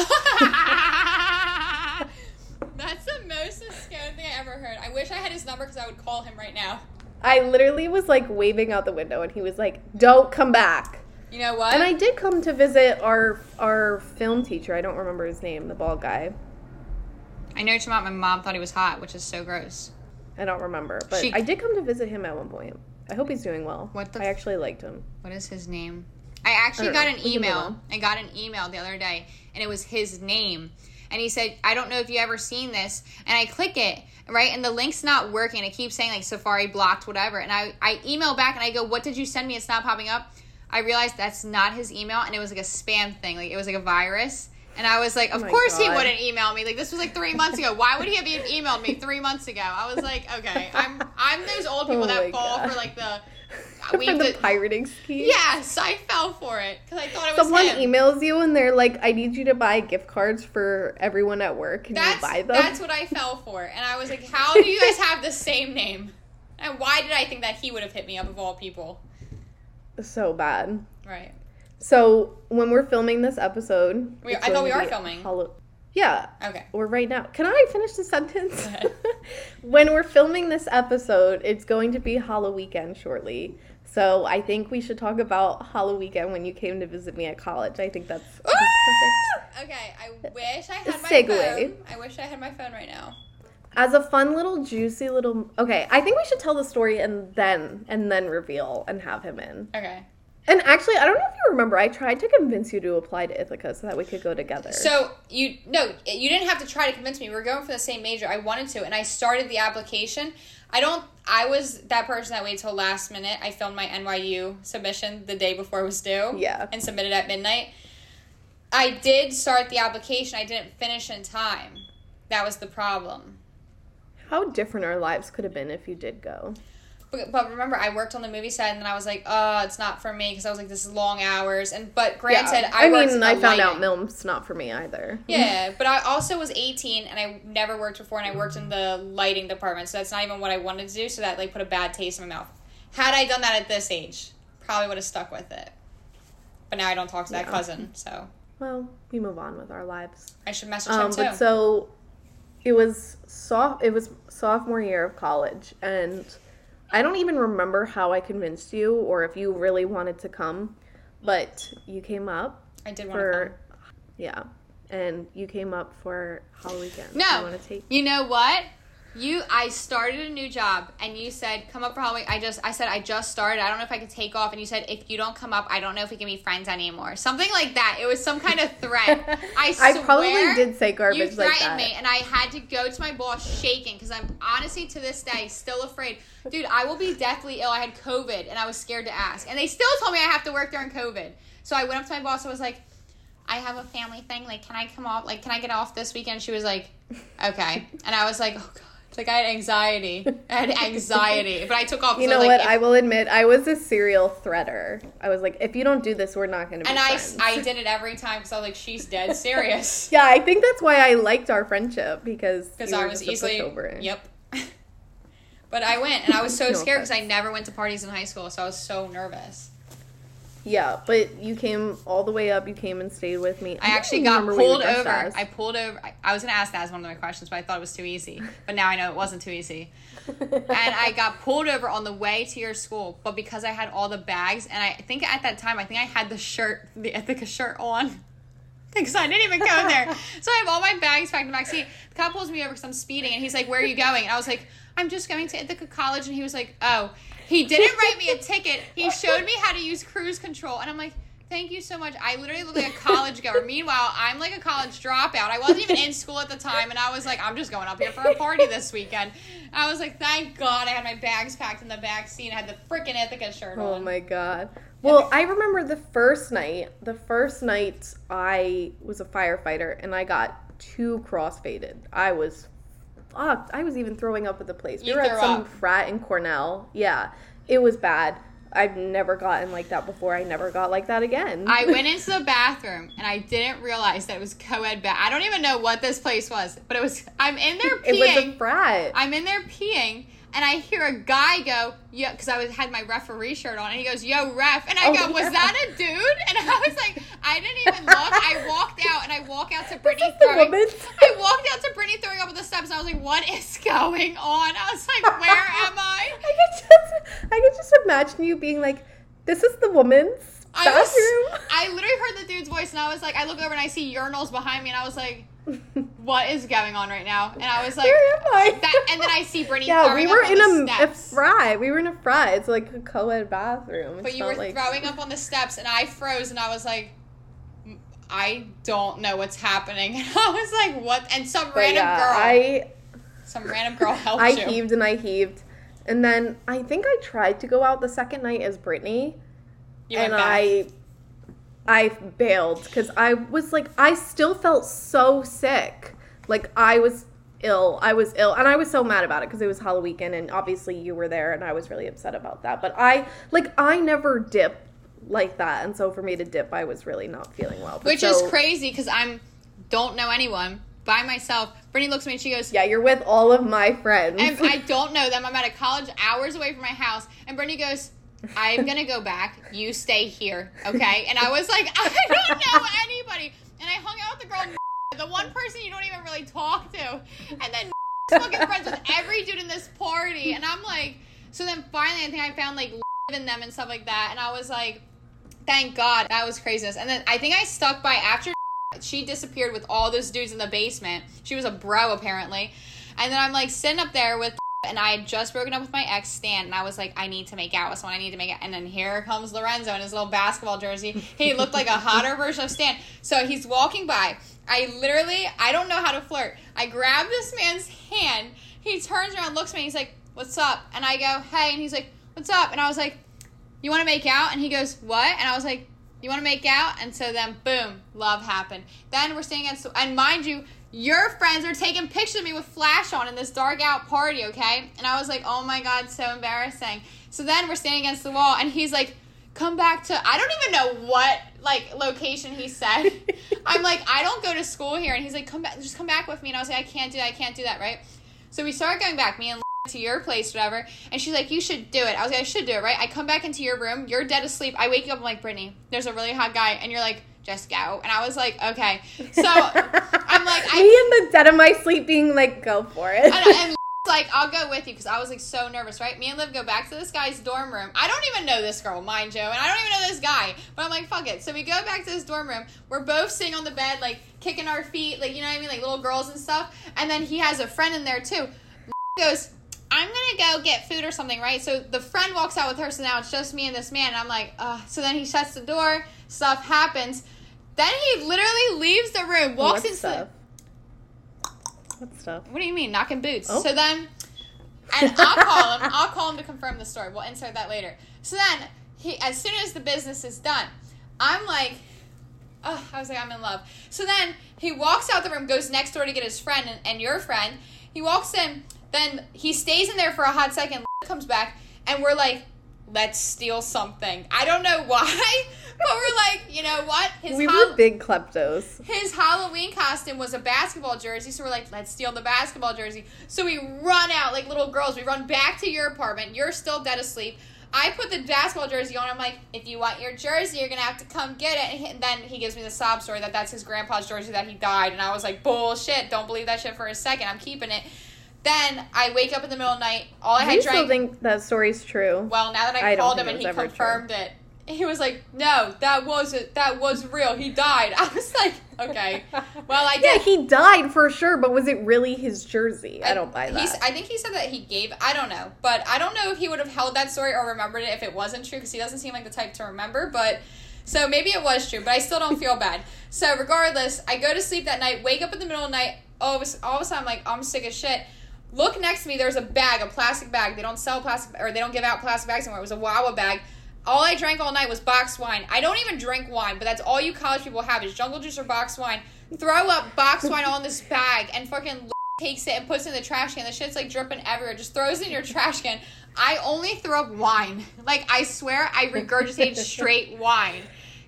That's the most scary thing I ever heard. I wish I had his number because I would call him right now. I literally was like waving out the window, and he was like, "Don't come back." You know what? And I did come to visit our our film teacher. I don't remember his name, the bald guy. I know about my mom thought he was hot, which is so gross. I don't remember, but She- I did come to visit him at one point. I hope he's doing well. What the I f- actually liked him. What is his name? I actually don't got know. an We can move email. on. I got an email the other day, and it was his name. And he said, "I don't know if you ever seen this." And I click it, right, and the link's not working. It keeps saying like Safari blocked, whatever. And I I email back and I go, "What did you send me? It's not popping up." I realized that's not his email, and it was like a spam thing. Like it was like a virus. And I was like, oh of Oh course he wouldn't email me. Like this was like three months ago. Why would he have even emailed me three months ago? I was like, okay, I'm I'm those old people Oh that fall God. for like the we For the the- pirating scheme. Yes, I fell for it because I thought it was Someone him. emails you and they're like, "I need you to buy gift cards for everyone at work." Can that's you buy them? that's what I fell for, and I was like, "How do you guys have the same name?" And why did I think that he would have hit me up of all people? so bad. Right. So when we're filming this episode, We- I thought we are filming. Hallow- yeah, Okay. we're right now. Can I finish the sentence? Go ahead. when we're filming this episode, it's going to be Halloween weekend shortly. So I think we should talk about Halloween weekend when you came to visit me at college. I think that's ah! perfect. Okay. I wish I had my phone. I wish I had my phone right now. As a fun little juicy little okay, I think we should tell the story and then and then reveal and have him in. Okay. And actually, I don't know if you remember, I tried to convince you to apply to Ithaca so that we could go together. So you no, you didn't have to try to convince me. We were going for the same major. I wanted to, and I started the application. I don't. I was that person that waited till last minute. I filmed my NYU submission the day before it was due. Yeah. And submitted at midnight. I did start the application. I didn't finish in time. That was the problem. how different our lives could have been if you did go. But, but remember, I worked on the movie set, and then I was like, "Oh, it's not for me," because I was like, "This is long hours." And but granted, I, I mean, I found out lighting. Milm's not for me either. Yeah, but I also was 18 and I never worked before and I worked in the lighting department, so that's not even what I wanted to do, so that like put a bad taste in my mouth. Had I done that at this age, probably would have stuck with it. But now I don't talk to that Yeah. cousin, so Well, we move on with our lives. I should message Um, him too. but so it was soft. It was sophomore year of college, and I don't even remember how I convinced you or if you really wanted to come, but you came up I did want to for yeah, and you came up for Halloween. No. you want to take? You know what? You, I started a new job, and you said, "Come up for Halloween." I just, I said, I just started. I don't know if I could take off, and you said, "If you don't come up, I don't know if we can be friends anymore." Something like that. It was some kind of threat. I swear. I probably did say You garbage like threatened me, and I had to go to my boss shaking because I'm honestly to this day still afraid. Dude, I will be deathly ill. I had COVID, and I was scared to ask, and they still told me I have to work during COVID. So I went up to my boss. I was like, "I have a family thing. Like, can I come off? Like, can I get off this weekend?" She was like, "Okay," and I was like, "Oh God." It's like I had anxiety. I had anxiety, but I took off. You know like, what? if- I will admit, I was a serial threader. I was like, if you don't do this, we're not going to be friends. and I, friends. I did it every time because I was like, she's dead serious. yeah, I think that's why I liked our friendship because Because I was easily. pushover. Yep. but I went, and I was so No scared because I never went to parties in high school, so I was so nervous. Yeah, but you came all the way up. You came and stayed with me. I don't actually got remember what you pulled over. as. I pulled over. I, I was gonna ask that as one of my questions, but I thought it was too easy. But now I know it wasn't too easy. and I got pulled over on the way to your school, but because I had all the bags, and I think at that time I think I had the shirt, the Ithaca shirt on. Because I didn't even go in there. So I have all my bags packed in the back seat. The cop pulls me over because I'm speeding, and he's like, Where are you going? And I was like, I'm just going to Ithaca College. And he was like, Oh. He didn't write me a ticket. He showed me how to use cruise control. And I'm like, Thank you so much. I literally look like a college goer. Meanwhile, I'm like a college dropout. I wasn't even in school at the time, and I was like, I'm just going up here for a party this weekend. I was like, thank God I had my bags packed in the back seat. I had the freaking Ithaca shirt Oh on. Oh my god. Well, I remember the first night. The first night I was a firefighter and I got too crossfaded. I was fucked. I was even throwing up at the place. We You were at some up. frat in Cornell. Yeah, it was bad. I've never gotten like that before. I never got like that again. I went into the bathroom and I didn't realize that it was co-ed bath. I don't even know what this place was, but it was. I'm in there peeing. it was a frat. I'm in there peeing, and I hear a guy go, "Yeah," because I was had my referee shirt on, and he goes, "Yo, ref," and I Oh, go, "Was yeah. that a dude?" And I was like, I didn't even look. I walked out, and I walk out to Brittany throwing. I walked out to Brittany throwing up at the steps, and I was like, "What is going on?" I was like, "Where am I?" I could just, I could just imagine you being like, "This is the woman's I bathroom." was, I literally heard the dude's voice, and I was like, I look over and I see urinals behind me, and I was like, "What is going on right now?" And I was like, Where am I? that, and then I see Brittany. yeah, we were in a, a fry. We were in a fry. It's like a co-ed bathroom. It's But you were like, throwing up on the steps, and I froze, and I was like, I don't know what's happening. And I was like, what? And some But random yeah, girl, I some random girl helped I you. heaved and I heaved, and then I think I tried to go out the second night as Brittany, You and. I I bailed because I was like I still felt so sick, like I was ill. I was ill, and I was so mad about it because it was Halloween, and obviously you were there, and I was really upset about that. But I like I never dip like that, and so for me to dip, I was really not feeling well. But which so- is crazy because I'm don't know anyone by myself. Brittany looks at me and she goes, Yeah, you're with all of my friends. and I don't know them. I'm at a college hours away from my house, and Brittany goes. I'm gonna go back. You stay here, okay? And I was like, I don't know anybody. And I hung out with the girl, the one person you don't even really talk to, and then fucking friends with every dude in this party. And I'm like, so then finally, I think I found like in them and stuff like that. And I was like, thank God, that was craziness. And then I think I stuck by after she disappeared with all those dudes in the basement. She was a bro apparently. And then I'm like sitting up there with and I had just broken up with my ex Stan and I was like, I need to make out with someone, I need to make out and then here comes Lorenzo in his little basketball jersey. He looked like a hotter version of Stan. So he's walking by. I literally I don't know how to flirt. I grab this man's hand, he turns around, looks at me, he's like, What's up? And I go, Hey, and he's like, What's up? And I was like, You wanna make out? And he goes, What? And I was like, you want to make out? And so then, boom, love happened. Then we're standing against, and mind you, your friends are taking pictures of me with flash on in this dark out party, okay? And I was like, oh my God, so embarrassing. So then we're standing against the wall, and he's like, come back to, I don't even know what, like, location he said. I'm like, I don't go to school here. And he's like, come back, just come back with me. And I was like, I can't do that, I can't do that, right? So we start going back, me and to your place, whatever. And she's like, you should do it. I was like, I should do it, right? I come back into your room. You're dead asleep. I wake you up. I'm like, Brittany, there's a really hot guy. And you're like, just go. And I was like, okay. So I'm like, I me in the dead of my sleep, being like, "Go for it." and, and like, I'll go with you because I was like so nervous, right? Me and Liv go back to this guy's dorm room. I don't even know this girl, mind you, and I don't even know this guy. But I'm like, fuck it. So we go back to this dorm room. We're both sitting on the bed, like kicking our feet, like you know what I mean, like little girls and stuff. And then he has a friend in there too. Goes. I'm gonna go get food or something, right? So the friend walks out with her, so now it's just me and this man. And I'm like, Ugh. so then he shuts the door, stuff happens. Then he literally leaves the room, walks what into stuff? What stuff? what do you mean knocking boots? Oh. So then, and I'll call him. I'll call him to confirm the story. We'll insert that later. So then, he as soon as the business is done, I'm like, oh, I was like, I'm in love. So then he walks out the room, goes next door to get his friend and, and your friend. He walks in. Then he stays in there for a hot second, comes back, and we're like, let's steal something. I don't know why, but we're like, you know what? His we were big kleptos. his Halloween costume was a basketball jersey, so we're like, let's steal the basketball jersey. So we run out like little girls. We run back to your apartment. You're still dead asleep. I put the basketball jersey on. I'm like, if you want your jersey, you're gonna have to come get it. And then he gives me the sob story that that's his grandpa's jersey that he died, and I was like, bullshit. Don't believe that shit for a second. I'm keeping it. Then I wake up in the middle of the night. All I Do had you still drank. think that story's true? Well, now that I, I called him and he confirmed it, he was like, "No, that wasn't. That was real. He died." I was like, "Okay, well, I yeah, did." he died for sure, but was it really his jersey? I, don't buy that. He's, I think he said that he gave. I don't know, but I don't know if he would have held that story or remembered it if it wasn't true because he doesn't seem like the type to remember. But so maybe it was true, but I still don't feel bad. So regardless, I go to sleep that night, wake up in the middle of the night. All of a, all of a sudden, I'm like, I'm sick as shit. Look next to me. There's a bag, a plastic bag. They don't sell plastic, or they don't give out plastic bags anymore. It was a Wawa bag. All I drank all night was boxed wine. I don't even drink wine, but that's all you college people have is jungle juice or boxed wine. Throw up boxed wine all in this bag and fucking takes it and puts it in the trash can. The shit's like dripping everywhere. Just throws it in your trash can. I only throw up wine. Like I swear, I regurgitated straight wine.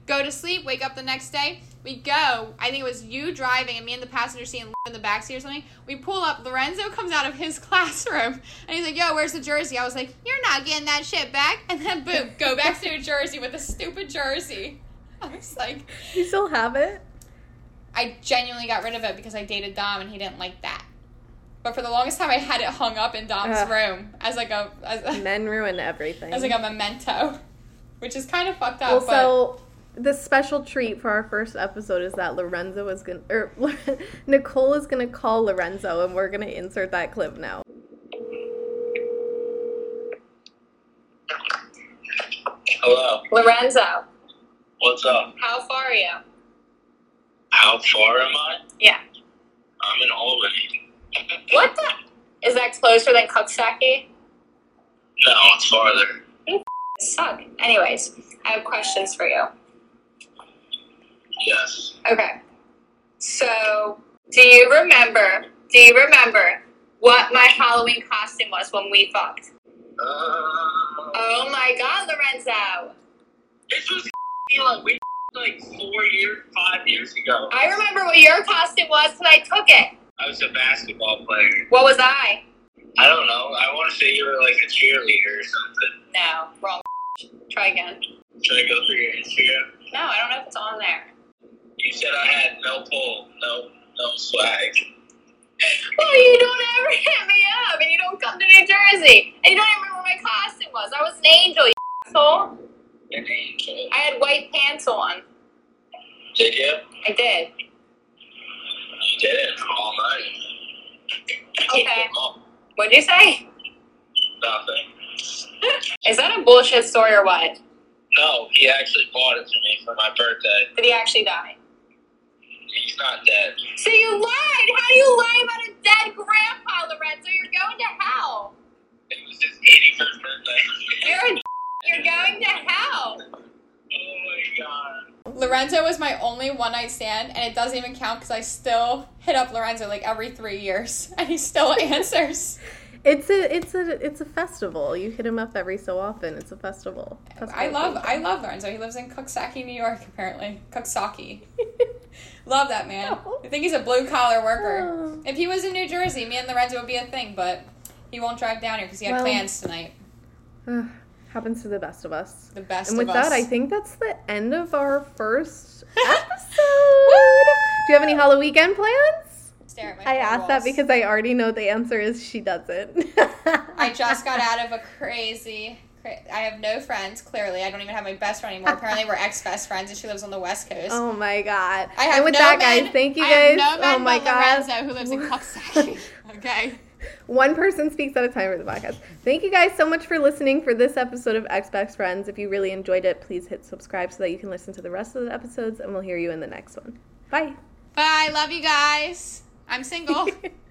Go to sleep. Wake up the next day. We go. I think it was you driving and me in the passenger seat and in the backseat or something. We pull up. Lorenzo comes out of his classroom and he's like, "Yo, where's the jersey?" I was like, "You're not getting that shit back." And then boom, go back to New Jersey with a stupid jersey. I was like, you still have it? I genuinely got rid of it because I dated Dom and he didn't like that. But for the longest time, I had it hung up in Dom's Ugh. room as like a as, Men ruin everything. as like a memento, which is kind of fucked up. well, but so the special treat for our first episode is that Lorenzo is gonna, or Nicole is gonna call Lorenzo, and we're gonna insert that clip now. Hello. Lorenzo, What's up? how far are you? How far am I? Yeah. I'm in Albany. What the? Is that closer than Coxsackie? No, it's farther. You Suck. Anyways, I have questions for you. Yes. Okay. So, do you remember? Do you remember what my Halloween costume was when we fucked? Uh, Oh my God, Lorenzo! this was like we like four years, five years ago. I remember what your costume was because I took it. I was a basketball player. What was I? I don't know. I want to say you were like a cheerleader or something. No, wrong. Try again. Should I go through your Instagram? No, I don't know if it's on there. You said I had no pull, no no swag. Well, you don't ever hit me up, and you don't come to New Jersey, and you don't even remember what my costume was. I was an angel, you asshole. An angel. I had white pants on. Did you? I did. You did it all night. Okay. What'd you say? nothing. Is that a bullshit story or what? No, he actually bought it to me for my birthday. Did he actually die? He's not dead. So you lied! How do you lie about a dead grandpa, Lorenzo? You're going to hell. It was his 81st birthday. You're a you're going to hell. Oh my god. Lorenzo was my only one night stand, and it doesn't even count because I still hit up Lorenzo like every three years, and he still answers. It's a it's a it's a festival. You hit him up every so often. It's a festival. I Festival love I love Lorenzo. He lives in Coxsackie, New York, apparently. Coxsackie. love that man. I think he's a blue collar worker. Oh. If he was in New Jersey, me and Lorenzo would be a thing, but he won't drive down here because he had Well- plans tonight. Ugh, Happens to the best of us. The best of us. And with that, us. I think that's the end of our first episode. Do you have any Halloween plans? Stare at my I asked that because I already know the answer is she doesn't. I just got out of a crazy. cra- I have no friends. Clearly, I don't even have my best friend anymore. Apparently, we're ex best friends, and she lives on the West Coast. Oh my god! I have and with no that, men, guys, thank you I guys. have no men oh my god! Lorenzo, who lives in Coxsackie. okay. One person speaks at a time for the podcast. Thank you guys so much for listening for this episode of Ex Best Friends. If you really enjoyed it, please hit subscribe so that you can listen to the rest of the episodes, and we'll hear you in the next one. Bye. Bye. Love you guys. I'm single.